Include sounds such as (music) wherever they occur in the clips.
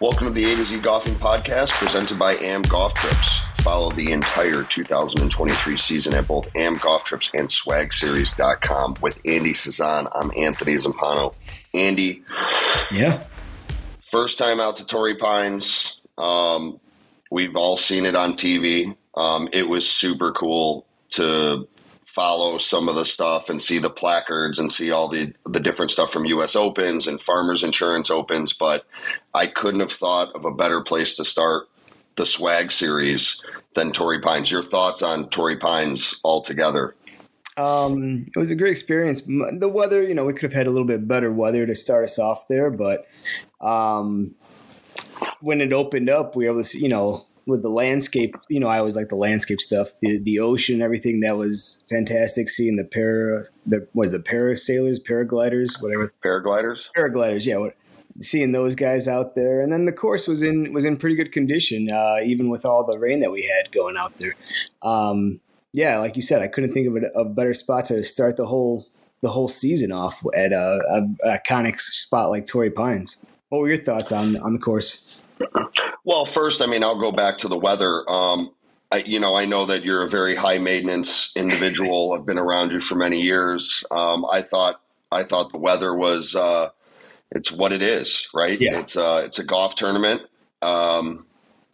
Welcome to the A to Z Golfing Podcast presented by AM Golf Trips. Follow the entire 2023 season at both AM Golf Trips and swagseries.com with Andy Cezanne. I'm Anthony Zampano. Andy. Yeah. First time out to Torrey Pines. Um, we've all seen it on TV. Um, it was super cool to follow some of the stuff and see the placards and see all the the different stuff from US Opens and Farmers Insurance Opens, but I couldn't have thought of a better place to start the swag series than Torrey Pines. Your thoughts on Torrey Pines altogether? Um, it was a great experience. The weather, you know, we could have had a little bit better weather to start us off there, but um, when it opened up, we were able to see, you know, with the landscape, you know, I always like the landscape stuff, the the ocean, everything that was fantastic. Seeing the para, the what the parasailers, paragliders, whatever, paragliders, paragliders, yeah. What, seeing those guys out there, and then the course was in was in pretty good condition, uh, even with all the rain that we had going out there. Um, yeah, like you said, I couldn't think of a, a, better spot to start the whole the whole season off at a, a iconic spot like Torrey Pines. What were your thoughts on on the course? Well, first, I mean, I'll go back to the weather. Um, I, you know, I know that you're a very high maintenance individual. (laughs) I've been around you for many years. Um, I thought I thought the weather was uh, it's what it is, right? Yeah. It's uh, it's a golf tournament. Um,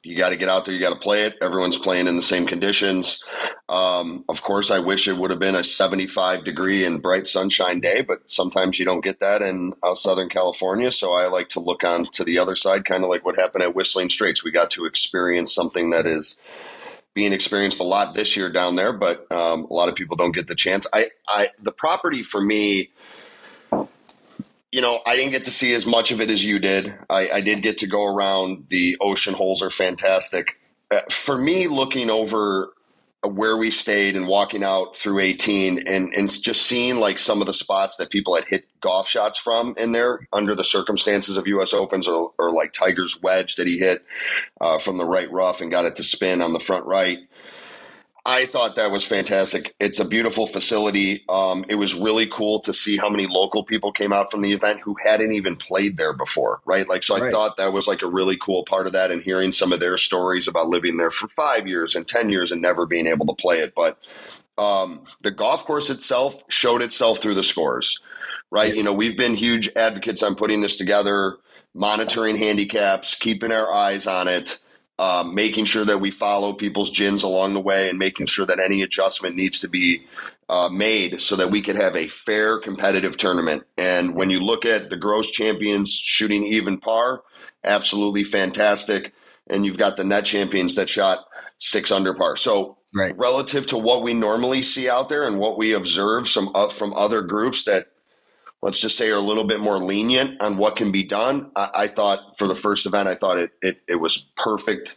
you got to get out there. You got to play it. Everyone's playing in the same conditions. Um, of course, I wish it would have been a 75 degree and bright sunshine day, but sometimes you don't get that in uh, Southern California. So I like to look on to the other side, kind of like what happened at Whistling Straits. We got to experience something that is being experienced a lot this year down there, but um, a lot of people don't get the chance. I, I, the property for me you know, I didn't get to see as much of it as you did. I, I did get to go around. The ocean holes are fantastic. Uh, for me, looking over where we stayed and walking out through 18 and, and just seeing like some of the spots that people had hit golf shots from in there under the circumstances of US Opens or, or like Tiger's wedge that he hit uh, from the right rough and got it to spin on the front right. I thought that was fantastic. It's a beautiful facility. Um, it was really cool to see how many local people came out from the event who hadn't even played there before, right? Like, so I thought that was like a really cool part of that and hearing some of their stories about living there for five years and 10 years and never being able to play it. But um, the golf course itself showed itself through the scores, right? You know, we've been huge advocates on putting this together, monitoring handicaps, keeping our eyes on it um, making sure that we follow people's GHINs along the way and making sure that any adjustment needs to be uh, made so that we could have a fair competitive tournament. And when you look at the gross champions shooting even par, absolutely fantastic. And you've got the net champions that shot six under par. So right. relative to what we normally see out there and what we observe some uh, from other groups that let's just say are a little bit more lenient on what can be done. I, I thought for the first event, I thought it, it, it was perfect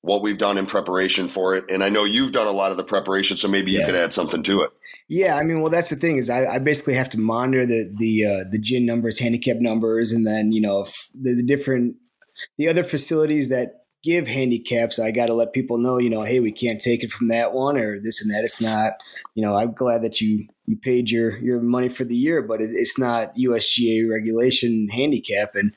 what we've done in preparation for it. And I know you've done a lot of the preparation, so maybe you yeah. could add something to it. Yeah, I mean, well, that's the thing is I, I basically have to monitor the the uh, the GHIN numbers, handicap numbers, and then you know the, the different the other facilities that give handicaps, I got to let people know, you know, hey, we can't take it from that one or this and that. It's not, you know, I'm glad that you you paid your your money for the year, but it, it's not USGA regulation handicap, and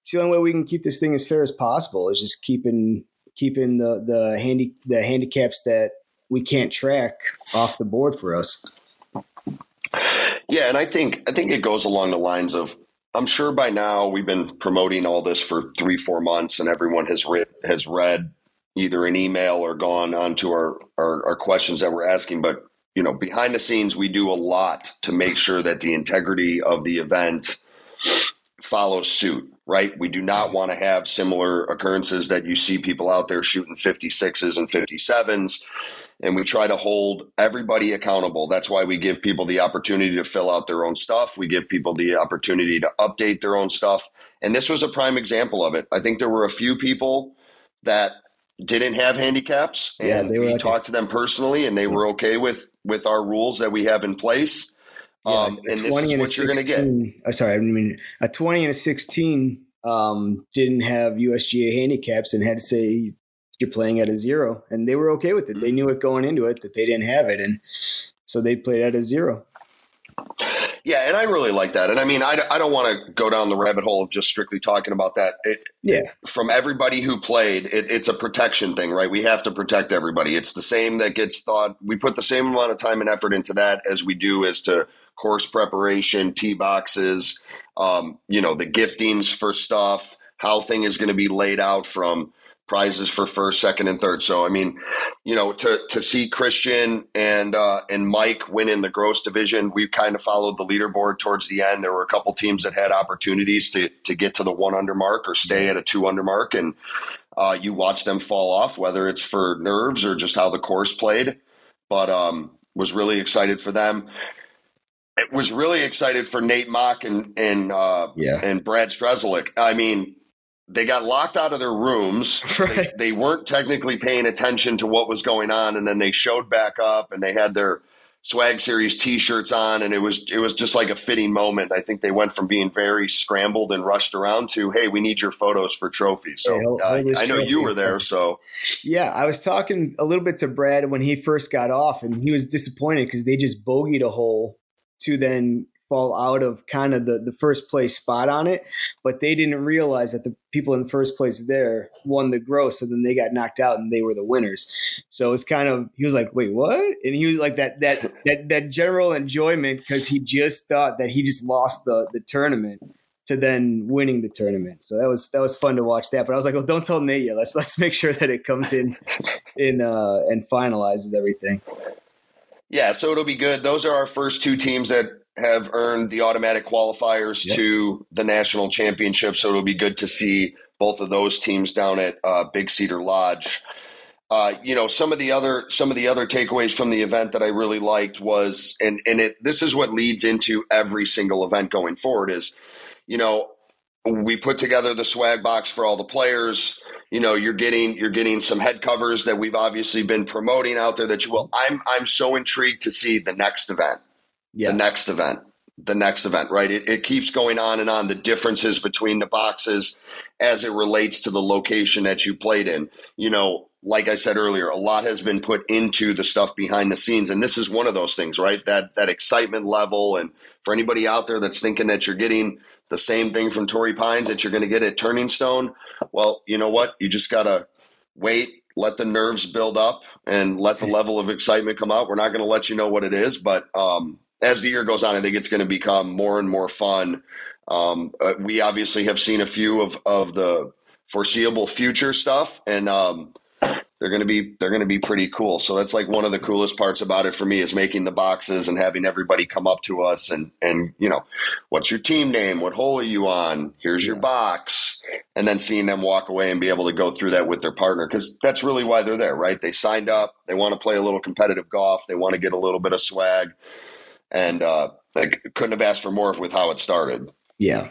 it's the only way we can keep this thing as fair as possible is just keeping keeping the the handy the handicaps that we can't track off the board for us. Yeah, and I think I think it goes along the lines of I'm sure by now we've been promoting all this for three, four months, and everyone has read has read either an email or gone onto our, our, our questions that we're asking. But you know, behind the scenes, we do a lot to make sure that the integrity of the event follows suit. Right? We do not want to have similar occurrences that you see people out there shooting 56s and 57s and we try to hold everybody accountable. That's why we give people the opportunity to fill out their own stuff. We give people the opportunity to update their own stuff. And this was a prime example of it. I think there were a few people that didn't have handicaps and yeah, we talked to them personally and they were okay with with our rules that we have in place. Yeah, um, and this is what you're going to get. Uh, sorry, I mean a 20 and a 16 um, didn't have USGA handicaps and had to say you're playing at a zero. And they were okay with it. They knew it going into it that they didn't have it. And so they played at a zero. Yeah, and I really like that. And I mean, I, I don't want to go down the rabbit hole of just strictly talking about that. It, yeah. From everybody who played, it, it's a protection thing, right? We have to protect everybody. It's the same that gets thought. We put the same amount of time and effort into that as we do as to course preparation, tee boxes, um, you know, the giftings for stuff, how thing is going to be laid out from prizes for first, second, and third. So I mean, you know, to to see Christian and uh, and Mike win in the gross division, we kind of followed the leaderboard towards the end. There were a couple teams that had opportunities to to get to the one under mark or stay at a two under mark, and uh, you watch them fall off, whether it's for nerves or just how the course played. But um, was really excited for them. It was really excited for Nate Mock and and uh, yeah. and Brad Strzelik. I mean, they got locked out of their rooms. (laughs) Right. They, they, weren't technically paying attention to what was going on, and then they showed back up, and they had their swag series T-shirts on, and it was it was just like a fitting moment. I think they went from being very scrambled and rushed around to, "Hey, we need your photos for trophies." So Hey, uh, I know you were there, so Yeah, I was talking a little bit to Brad when he first got off, and he was disappointed because they just bogeyed a hole to then fall out of kind of the, the first place spot on it. But they didn't realize that the people in the first place there won the gross, so then they got knocked out and they were the winners. So it's kind of he was like, "Wait, what?" And he was like that that that that general enjoyment because he just thought that he just lost the the tournament to then winning the tournament. So that was that was fun to watch that. But I was like, well, don't tell Nate yet. Let's let's make sure that it comes in (laughs) in uh and finalizes everything. yeah, so it'll be good. Those are our first two teams that have earned the automatic qualifiers Yep. to the national championship. So it'll be good to see both of those teams down at uh, Big Cedar Lodge. Uh, you know, some of the other some of the other takeaways from the event that I really liked was, and and it this is what leads into every single event going forward is, you know, we put together the swag box for all the players. You know, you're getting you're getting some head covers that we've obviously been promoting out there. That you will. I'm I'm so intrigued to see the next event Yeah. the next event the next event right? It, it keeps going on and on the differences between the boxes as it relates to the location that you played in. You know like i said earlier a lot has been put into the stuff behind the scenes and this is one of those things right? That that excitement level and for anybody out there that's thinking that you're getting the same thing from Torrey Pines that you're going to get at Turning Stone well you know what? You just got to wait let the nerves build up and let the level of excitement come out. We're not going to let you know what it is but um as the year goes on, I think it's going to become more and more fun. Um, uh, we obviously have seen a few of, of the foreseeable future stuff, and um, they're going to be they're going to be pretty cool. So that's like one of the coolest parts about it for me is making the boxes and having everybody come up to us and and you know, what's your team name? What hole are you on? Here's your box, and then seeing them walk away and be able to go through that with their partner because that's really why they're there, right? They signed up, they want to play a little competitive golf, they want to get a little bit of swag and uh, I couldn't have asked for more with how it started. Yeah,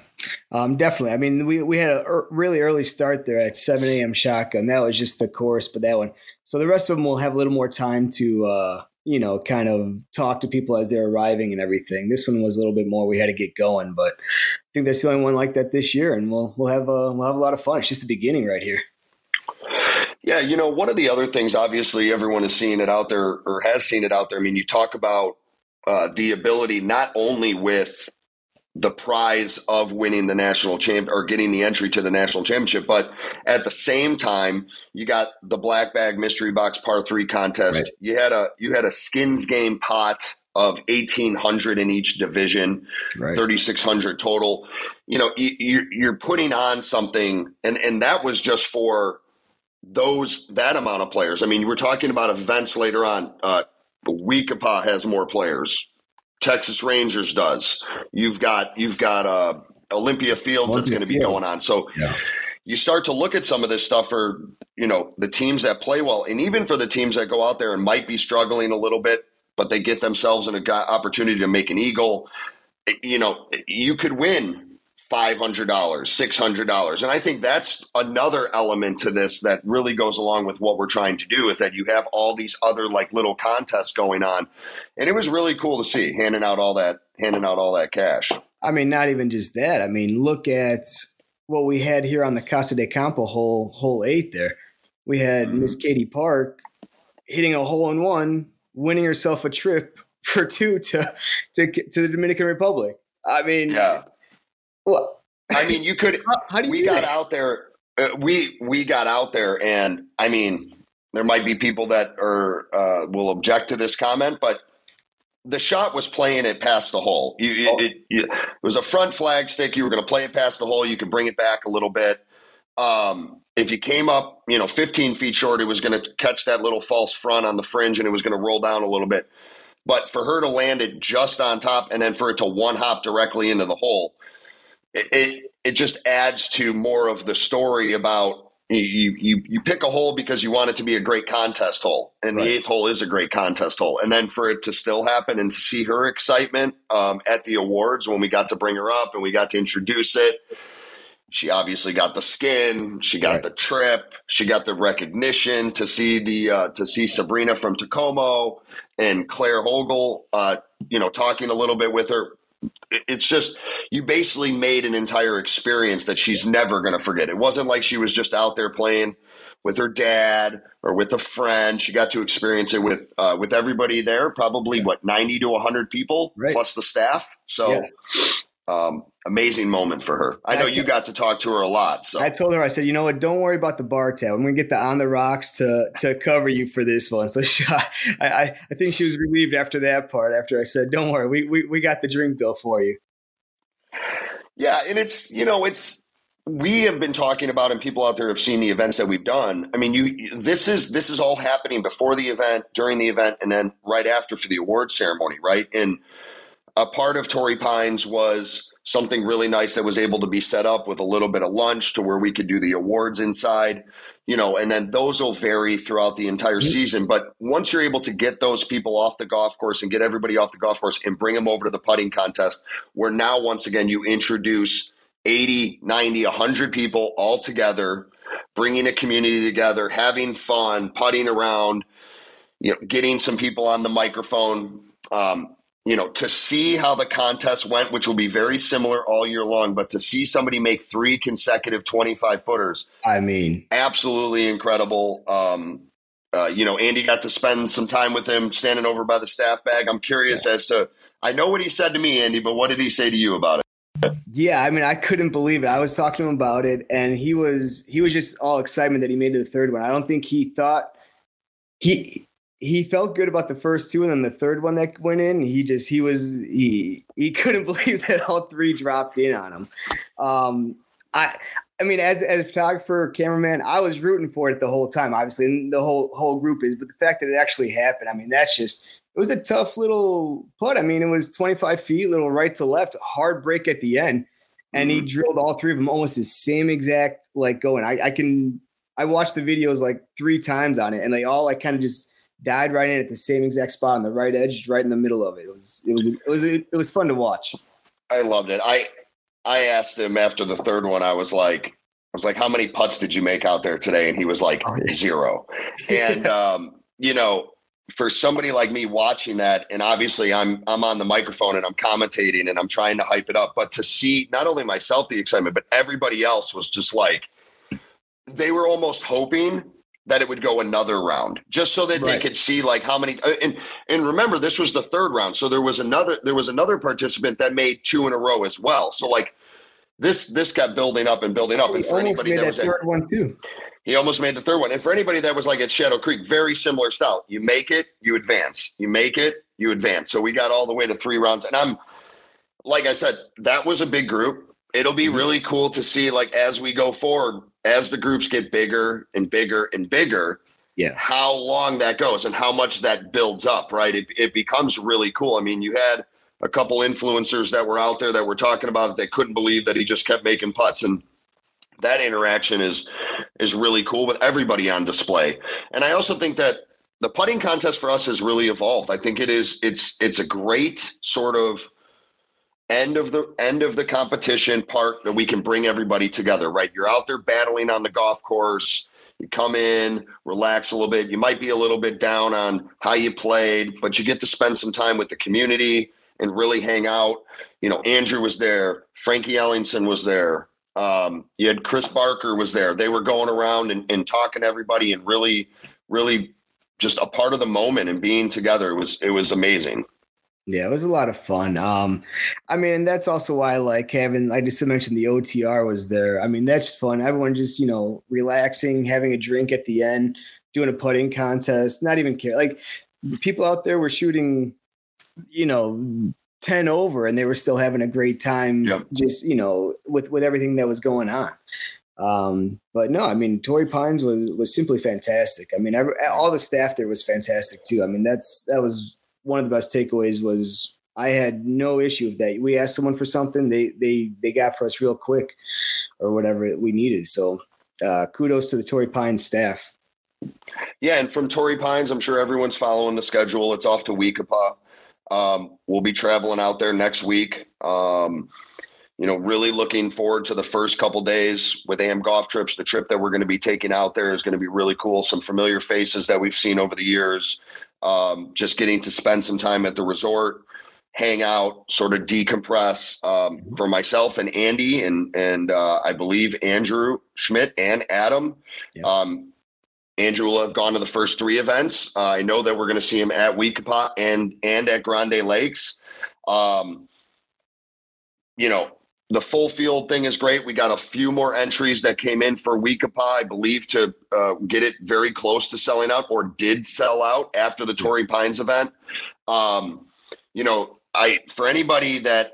um, definitely. I mean, we we had a er, really early start there at 7 a.m. shotgun. That was just the course, but that one. So the rest of them will have a little more time to, uh, you know, kind of talk to people as they're arriving and everything. This one was a little bit more. We had to get going, but I think that's the only one like that this year, and we'll we'll have a we'll have a lot of fun. It's just the beginning right here. Yeah, you know, one of the other things, obviously, everyone is seeing it out there or has seen it out there. I mean, you talk about uh, the ability not only with the prize of winning the national champ or getting the entry to the national championship, but at the same time, you got the black bag mystery box par three contest. Right. You had a you had a skins game pot of eighteen hundred in each division. Right. 3600 total you know you, you're putting on something and and that was just for those that amount of players i mean we're talking about events later on uh We Ko Pa has more players. Texas rangers does. You've got you've got uh olympia fields that's going to be going on. So Yeah. you start to look at some of this stuff for you know the teams that play well and even for the teams that go out there and might be struggling a little bit but they get themselves an opportunity to make an eagle you know you could win $500 $600 and i think that's another element to this that really goes along with what we're trying to do is that you have all these other like little contests going on and it was really cool to see handing out all that handing out all that cash I mean, not even just that. I mean, look at what we had here on the Casa de Campo hole, hole eight there. We had mm-hmm. Miss Katie Park hitting a hole in one, winning herself a trip (laughs) for two to to to the Dominican Republic. I mean, yeah. Well, I mean, you could. how, how do you we do got that? out there. Uh, we we got out there, and I mean, there might be people that are uh, will object to this comment, but the shot was playing it past the hole. You, it, Oh. it, you- it was a front flag stick. You were going to play it past the hole. You could bring it back a little bit. Um, if you came up, you know, 15 feet short, it was going to catch that little false front on the fringe, and it was going to roll down a little bit. But for her to land it just on top, and then for it to one hop directly into the hole, it, it it just adds to more of the story about you you you pick a hole because you want it to be a great contest hole, and Right. the eighth hole is a great contest hole, and then for it to still happen and to see her excitement um, at the awards when we got to bring her up and we got to introduce it. She obviously got the skin. She got Right. the trip. She got the recognition to see the uh, to see Sabrina from Tacoma and Claire Hogle. Uh, you know, talking a little bit with her it's just you basically made an entire experience that she's never going to forget. It wasn't like she was just out there playing with her dad or with a friend. She got to experience it with uh, with everybody there. Probably what ninety to hundred people Right. plus the staff. So. Yeah. Um, amazing moment for her. I know you got to talk to her a lot. So I told her, I said, you know what? Don't worry about the bar tab. I'm gonna get the on the rocks to to cover you for this one. (laughs) So she, I, I I think she was relieved after that part. After I said, don't worry, we we, we got the drink bill for you. Yeah, and it's you know it's we have been talking about and people out there have seen the events that we've done. I mean, you this is this is all happening before the event, during the event, and then right after for the award ceremony, right? And a part of Torrey Pines was something really nice that was able to be set up with a little bit of lunch to where we could do the awards inside, you know, and then those will vary throughout the entire season. But once you're able to get those people off the golf course and get everybody off the golf course and bring them over to the putting contest, where now once again you introduce 80, 90, 100 people all together, bringing a community together, having fun, putting around, you know, getting some people on the microphone. Um, you know, to see how the contest went, which will be very similar all year long, but to see somebody make three consecutive 25 footers, I mean, absolutely incredible. Um, uh, you know, Andy got to spend some time with him standing over by the staff bag. I'm curious as to, I know what he said to me, Andy, but what did he say to you about it? yeah, I mean, I couldn't believe it. I was talking to him about it, and he was he was just all excitement that he made to the third one. I don't think he thought he he felt good about the first two, and then the third one that went in, he just he was he he (laughs) couldn't believe that all three dropped in on him. Um, I I mean, as as a photographer, cameraman, I was rooting for it the whole time. Obviously, and the whole whole group is, but the fact that it actually happened, I mean, that's just it was a tough little putt. I mean, it was 25 feet, little right to left, hard break at the end, and he drilled all three of them almost the same exact like going. I, I can I watched the videos like three times on it, and they all like kind of just died right in at the same exact spot on the right edge, right in the middle of it. It was it was it was it was fun to watch. I loved it. I I asked him after the third one. I was like, I was like, "How many putts did you make out there today?" And he was like, Oh, zero. And (laughs) um, you know, for somebody like me watching that, and obviously I'm I'm on the microphone and I'm commentating and I'm trying to hype it up, but to see not only myself the excitement, but everybody else was just like, they were almost hoping that it would go another round just so that they could see like how many uh, and and remember this was the third round so there was another there was another participant that made two in a row as well so like this this got building up and building up and for anybody that that was at, third one too. he almost made the third one and for anybody that was like at shadow creek very similar style. You make it you advance. You make it you advance. So we got all the way to three rounds and i'm like i said that was a big group. It'll be Mhm. really cool to see like as we go forward as the groups get bigger and bigger and bigger Yeah. how long that goes and how much that builds up right? It, it becomes really cool. I mean you had a couple influencers that were out there that were talking about it they couldn't believe that he just kept making putts. And that interaction is is really cool with everybody on display. And i also think that the putting contest for us has really evolved. I think it is it's it's a great sort of end of the end of the competition part that we can bring everybody together right? You're out there battling on the golf course. You come in relax a little bit. You might be a little bit down on how you played but you get to spend some time with the community and really hang out. You know andrew was there. Frankie ellingson was there. Um, you had chris barker was there. They were going around and, and talking to everybody and really really just a part of the moment and being together. It was it was amazing Yeah, it was a lot of fun. Um, I mean, that's also why I like having. I just mentioned the OTR was there. I mean, that's fun. Everyone just you know relaxing, having a drink at the end, doing a putting contest. Not even care. Like the people out there were shooting, you know, ten over, and they were still having a great time. Yep. Just you know, with with everything that was going on. Um, but no, I mean, Torrey Pines was was simply fantastic. I mean, all the staff there was fantastic too. I mean, that's that was one of the best takeaways was I had no issue with that. We asked someone for something, they they they got for us real quick, or whatever we needed. So uh, kudos to the Torrey Pines staff. Yeah, and from Torrey Pines, I'm sure everyone's following the schedule. It's off to We Ko Pa. Um, we'll be traveling out there next week. Um, you know, really looking forward to the first couple days with AM Golf Trips. The trip that we're going to be taking out there is going to be really cool. Some familiar faces that we've seen over the years um, just getting to spend some time at the resort, hang out, sort of decompress. Um, for myself and Andy, and and uh, I believe Andrew Schmidt and Adam. Yeah. Um, Andrew will have gone to the first three events. Uh, I know that we're going to see him at We Ko Pa and and at Grande Lakes. Um, you know, the full field thing is great. We got a few more entries that came in for We Ko Pa, I believe, to uh, get it very close to selling out or did sell out after the Torrey Pines event. Um, you know, I for anybody that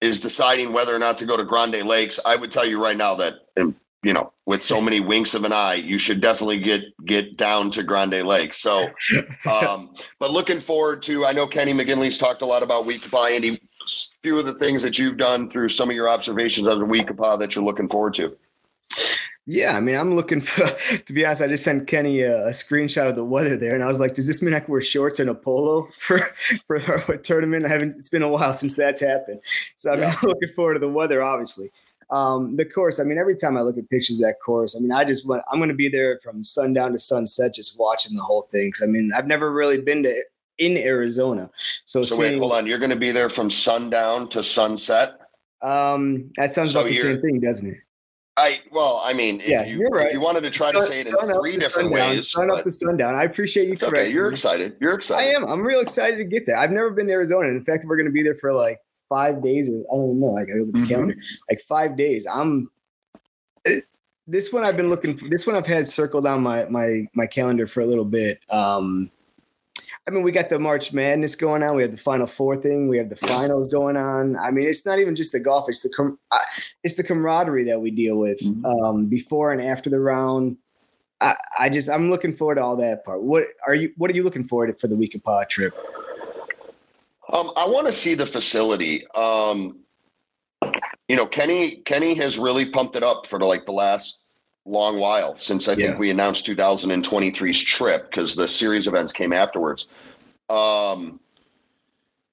is deciding whether or not to go to Grande Lakes, I would tell you right now that um, you know, with so many winks of an eye, you should definitely get get down to Grande Lakes. So, (laughs) um, but looking forward to. I know Kenny McGinley's talked a lot about We Ko Pa, and Andy few of the things that you've done through some of your observations of the We Ko Pa that you're looking forward to? Yeah, I mean, I'm looking for. (laughs) To be honest, I just sent Kenny a, a, screenshot of the weather there, and I was like, "Does this mean I can wear shorts and a polo for (laughs) for our tournament?" I haven't. It's been a while (laughs) since that's happened, so I'm looking forward to the weather. Obviously, um, the course. I mean, every time I look at pictures of that course, I mean, I just want. I'm going to be there from sundown to sunset, just watching the whole thing. Because I mean, I've never really been to in Arizona. So, so wait, hold on. You're going to be there from sundown to sunset. Um, that sounds so like the same thing, doesn't it? I well, I mean, yeah, you, you're right. If you wanted to try sun, to say it in three different sundown, ways, sun up to sundown. I appreciate you. Okay, you're excited. You're excited. I am. I'm real excited to get there. I've never been to Arizona. In fact, we're going to be there for like five days, or I don't know. Like I look at the mm-hmm. calendar, like five days. I'm. This one I've been looking for. This one I've had circled on my my my calendar for a little bit. Um, I mean, we got the March Madness going on. We have the Final Four thing. We have the finals going on. I mean, it's not even just the golf; it's the com- uh, it's the camaraderie that we deal with mm-hmm. um, before and after the round. I, I, just I'm looking forward to all that part. What are you What are you looking forward to for the We Ko Pa trip? Um, I want to see the facility. Um, you know, Kenny Kenny has really pumped it up for the, like the last long while since I yeah. think we announced 2023's trip because the series events came afterwards. Um,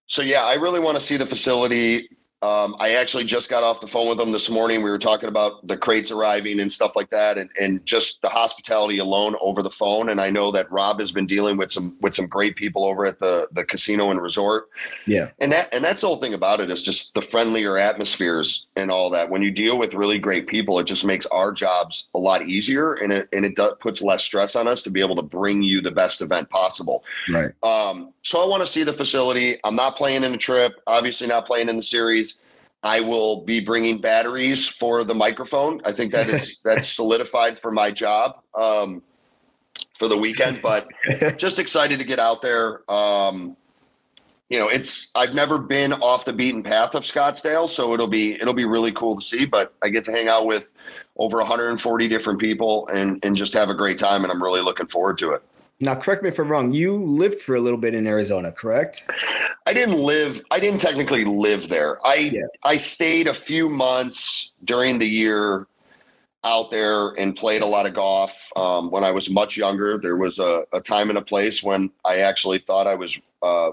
so yeah, I really want to see the facility. Um, I actually just got off the phone with them this morning. We were talking about the crates arriving and stuff like that, and, and just the hospitality alone over the phone. And I know that Rob has been dealing with some with some great people over at the the casino and resort. Yeah, and that and that's the whole thing about it is just the friendlier atmospheres and all that. When you deal with really great people, it just makes our jobs a lot easier, and it and it does, puts less stress on us to be able to bring you the best event possible. Right. Um, so I want to see the facility. I'm not playing in the trip. Obviously, not playing in the series. I will be bringing batteries for the microphone. I think that is (laughs) that's solidified for my job um, for the weekend. But (laughs) just excited to get out there. Um, you know, it's I've never been off the beaten path of Scottsdale, so it'll be it'll be really cool to see. But I get to hang out with over 140 different people and and just have a great time, and I'm really looking forward to it. Now, correct me if I'm wrong. You lived for a little bit in Arizona, correct? I didn't live. I didn't technically live there. I yeah. I stayed a few months during the year out there and played a lot of golf. Um, when I was much younger, there was a, a, time and a place when I actually thought I was uh,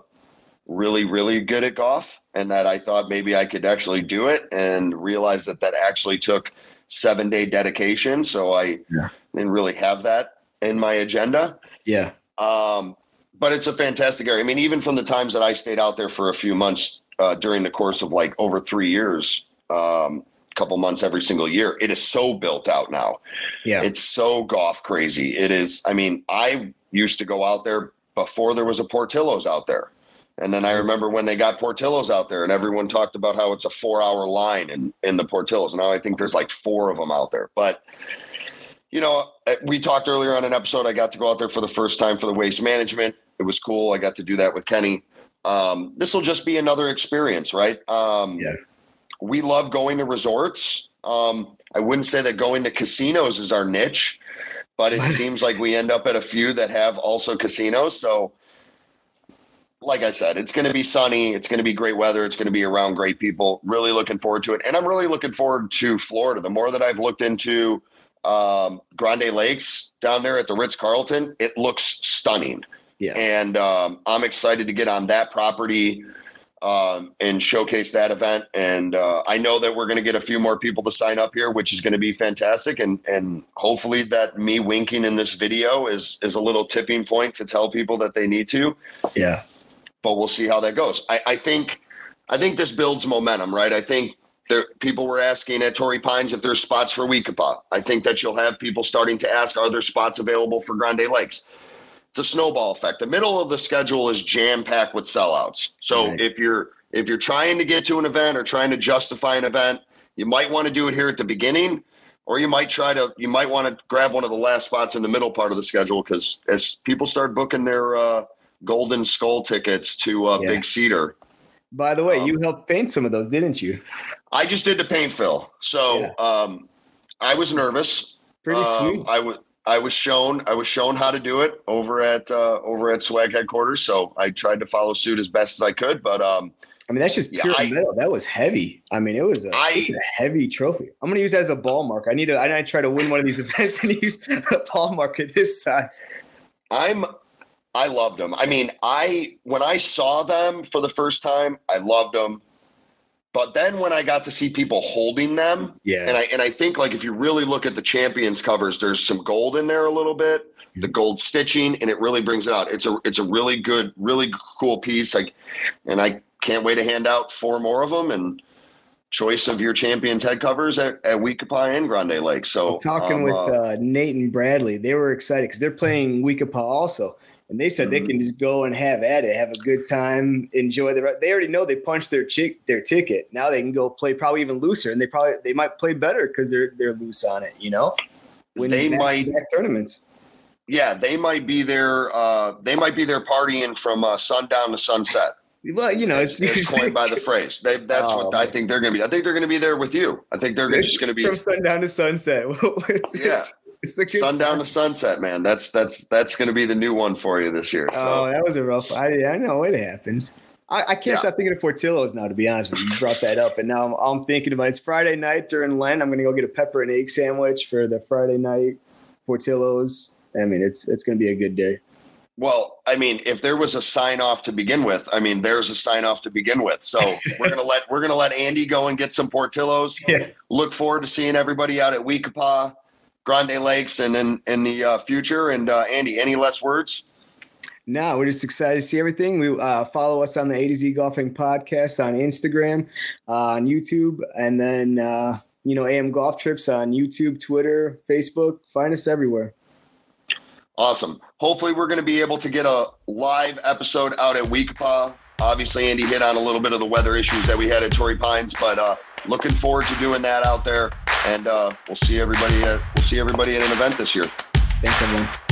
really, really good at golf, and that I thought maybe I could actually do it, and realized that that actually took seven day dedication. So I yeah. didn't really have that in my agenda. Yeah. Um, but it's a fantastic area. I mean, even from the times that I stayed out there for a few months uh, during the course of like over three years, um, a couple months every single year, it is so built out now. Yeah. It's so golf crazy. It is. I mean, I used to go out there before there was a Portillo's out there. And then I remember when they got Portillo's out there, and everyone talked about how it's a four-hour line in in the Portillo's. Now I think there's like four of them out there. But you know, uh, we talked earlier on an episode. I got to go out there for the first time for the waste management. It was cool. I got to do that with Kenny. Um, this will just be another experience, right? Um, Yeah. We love going to resorts. Um, I wouldn't say that going to casinos is our niche, but it (laughs) seems like we end up at a few that have also casinos. So, like I said, it's going to be sunny. It's going to be great weather. It's going to be around great people. Really looking forward to it. And I'm really looking forward to Florida. The more that I've looked into um, Grande Lakes down there at the Ritz Carlton, it looks stunning. Yeah. And um, I'm excited to get on that property um, and showcase that event. And uh, I know that we're going to get a few more people to sign up here, which is going to be fantastic. And and hopefully that me winking in this video is is a little tipping point to tell people that they need to. Yeah. But we'll see how that goes. I, I think I think this builds momentum, right? I think there people were asking at Torrey Pines if there's spots for We Ko Pa. I think that you'll have people starting to ask, are there spots available for Grande Lakes? It's a snowball effect. The middle of the schedule is jam packed with sellouts. So Right. if you're if you're trying to get to an event or trying to justify an event, you might want to do it here at the beginning, or you might try to you might want to grab one of the last spots in the middle part of the schedule because as people start booking their uh, Golden Skull tickets to uh, Yeah. Big Cedar, By the way, Um, you helped paint some of those, didn't you? I just did the paint fill, so Yeah. um, I was nervous. Pretty Um, sweet. I was I was shown I was shown how to do it over at uh, over at Swag headquarters. So I tried to follow suit as best as I could. But um, I mean, that's just yeah, pure I- metal. That was heavy. I mean, it was a, I- it was a heavy trophy. I'm gonna use that as a ball marker. I need to. I need to try to win one of these (laughs) events and use a ball marker this size. I'm I loved them. I mean, I when I saw them for the first time, I loved them. But then when I got to see people holding them, Yeah. and I and I think like if you really look at the champions covers, there's some gold in there a little bit, the gold stitching, and it really brings it out. It's a it's a really good, really cool piece. Like, and I can't wait to hand out four more of them and choice of your champions head covers at, at We Ko Pa and Grande Lake. So talking um, with uh, uh, Nate and Bradley, they were excited because they're playing We Ko Pa also, and they said they Mhm. can just go and have at it, have a good time, enjoy the. They already know they punched their chick their ticket. Now they can go play probably even looser, and they probably they might play better because they're they're loose on it. You know, They might- tournaments. yeah, they might be there. Uh, they might be there partying from uh, sundown to sunset. Well, you know, it's coined by the (laughs) phrase. They, that's what Oh. I think they're going to be. I think they're going to be there with you. I think they're just going to be from sundown to sunset. (laughs) it's, Yeah. it's, it's the sundown time. to sunset, man. That's that's that's going to be the new one for you this year. Oh, that was a rough. I, I know it happens. I, I can't Yeah. stop thinking of Portillo's now. To be honest with you, you brought that up, and now I'm, I'm thinking about it's Friday night during Lent. I'm going to go get a pepper and egg sandwich for the Friday night Portillo's. I mean, it's it's going to be a good day. well, I mean, if there was a sign off to begin with, I mean, there's a sign off to begin with. So we're gonna let we're gonna let Andy go and get some Portillos. (laughs) Yeah. Look forward to seeing everybody out at We Ko Pa, Grande Lakes, and in in the uh, future. And uh, Andy, any less words? No, we're just excited to see everything. We uh, follow us on the A to Z Golfing Podcast on Instagram, uh, on YouTube, and then uh, you know AM Golf Trips on YouTube, Twitter, Facebook. Find us everywhere. Awesome. Hopefully, we're going to be able to get a live episode out at We Ko Pa. Obviously, Andy hit on a little bit of the weather issues that we had at Torrey Pines, but uh, looking forward to doing that out there. And uh, we'll see everybody. At, we'll see everybody at an event this year. Thanks, everyone.